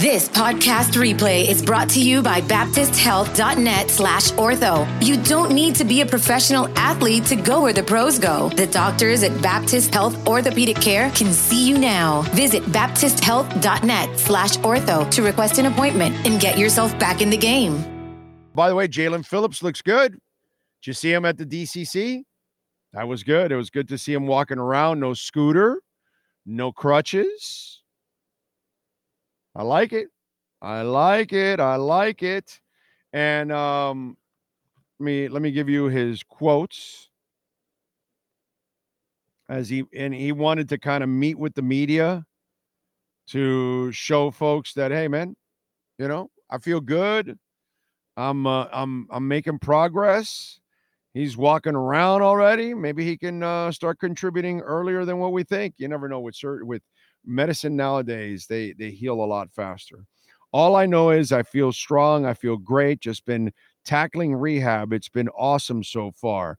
This podcast replay is brought to you by BaptistHealth.net slash ortho. You don't need to be a professional athlete to go where the pros go. The doctors at Baptist Health Orthopedic Care can see you now. Visit BaptistHealth.net slash ortho to request an appointment and get yourself back in the game. By the way, Jaelan Phillips looks good. Did you see him at the DCC? That was good. It was good to see him walking around. No scooter, no crutches. I like it. I like it. I like it. And um, let me let me give you his quotes. As he and he wanted to kind of meet with the media to show folks that hey man, you know, I feel good. I'm uh, I'm I'm making progress. He's walking around already. Maybe he can uh, start contributing earlier than what we think. You never know with certain with medicine nowadays. They they heal a lot faster. All I know is I feel strong. I feel great. Just been tackling rehab. It's been awesome so far.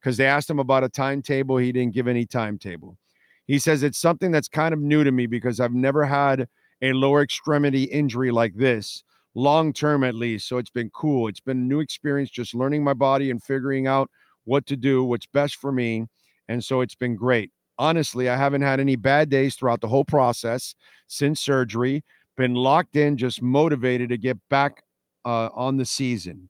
Because they asked him about a timetable, he didn't give any timetable. He says it's something that's kind of new to me because I've never had a lower extremity injury like this long term at least. So it's been cool. It's been a new experience just learning my body and figuring out what to do, what's best for me. And so it's been great. Honestly, I haven't had any bad days throughout the whole process since surgery. Been locked in, just motivated to get back uh, on the season.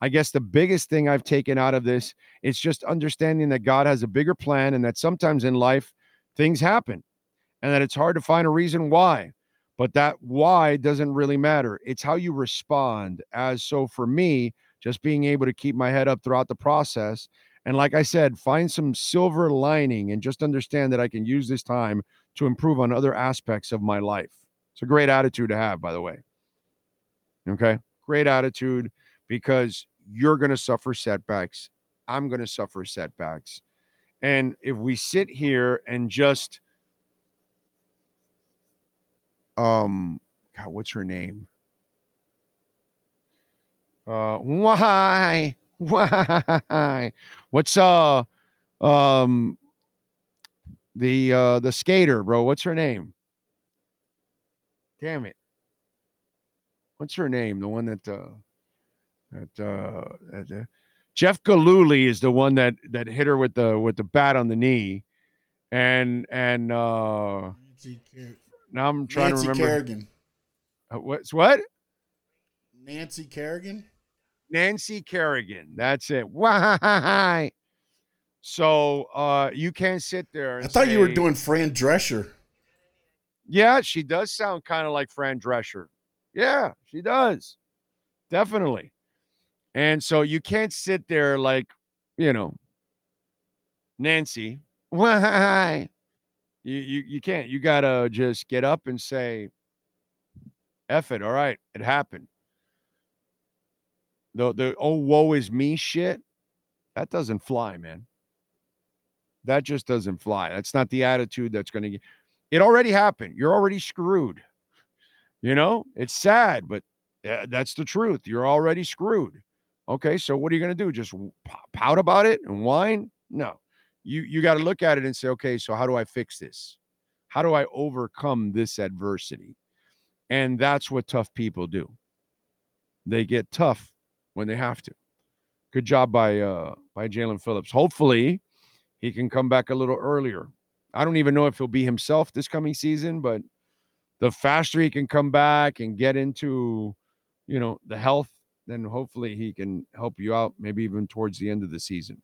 I guess the biggest thing I've taken out of this is just understanding that God has a bigger plan and that sometimes in life things happen and that it's hard to find a reason why. But that why doesn't really matter. It's how you respond. As so for me, just being able to keep my head up throughout the process. And like I said, find some silver lining and just understand that I can use this time to improve on other aspects of my life. It's a great attitude to have, by the way. Okay. Great attitude because you're going to suffer setbacks. I'm going to suffer setbacks. And if we sit here and just um God, what's her name? Uh why? Why? What's uh um the uh the skater, bro? What's her name? Damn it. What's her name? The one that uh that uh, that, uh Jeff Gillooly is the one that that hit her with the with the bat on the knee. And and uh now I'm trying Nancy to remember. Kerrigan. Uh, what's what? Nancy Kerrigan. Nancy Kerrigan. That's it. Why? So uh you can't sit there. I thought you were doing Fran Drescher. Yeah, she does sound kind of like Fran Drescher. Yeah, she does. Definitely. And so you can't sit there like, you know, Nancy. Why? You you you can't. You gotta just get up and say, F it. All right, it happened. The the oh woe is me shit, that doesn't fly, man. That just doesn't fly. That's not the attitude that's gonna get it already happened. You're already screwed. You know, it's sad, but uh, that's the truth. You're already screwed. Okay, so what are you going to do? Just pout about it and whine? No. You you got to look at it and say, okay, so how do I fix this? How do I overcome this adversity? And that's what tough people do. They get tough when they have to. Good job by uh by Jaelan Phillips. Hopefully, he can come back a little earlier. I don't even know if he'll be himself this coming season, but the faster he can come back and get into, you know, the health, then hopefully he can help you out, maybe even towards the end of the season.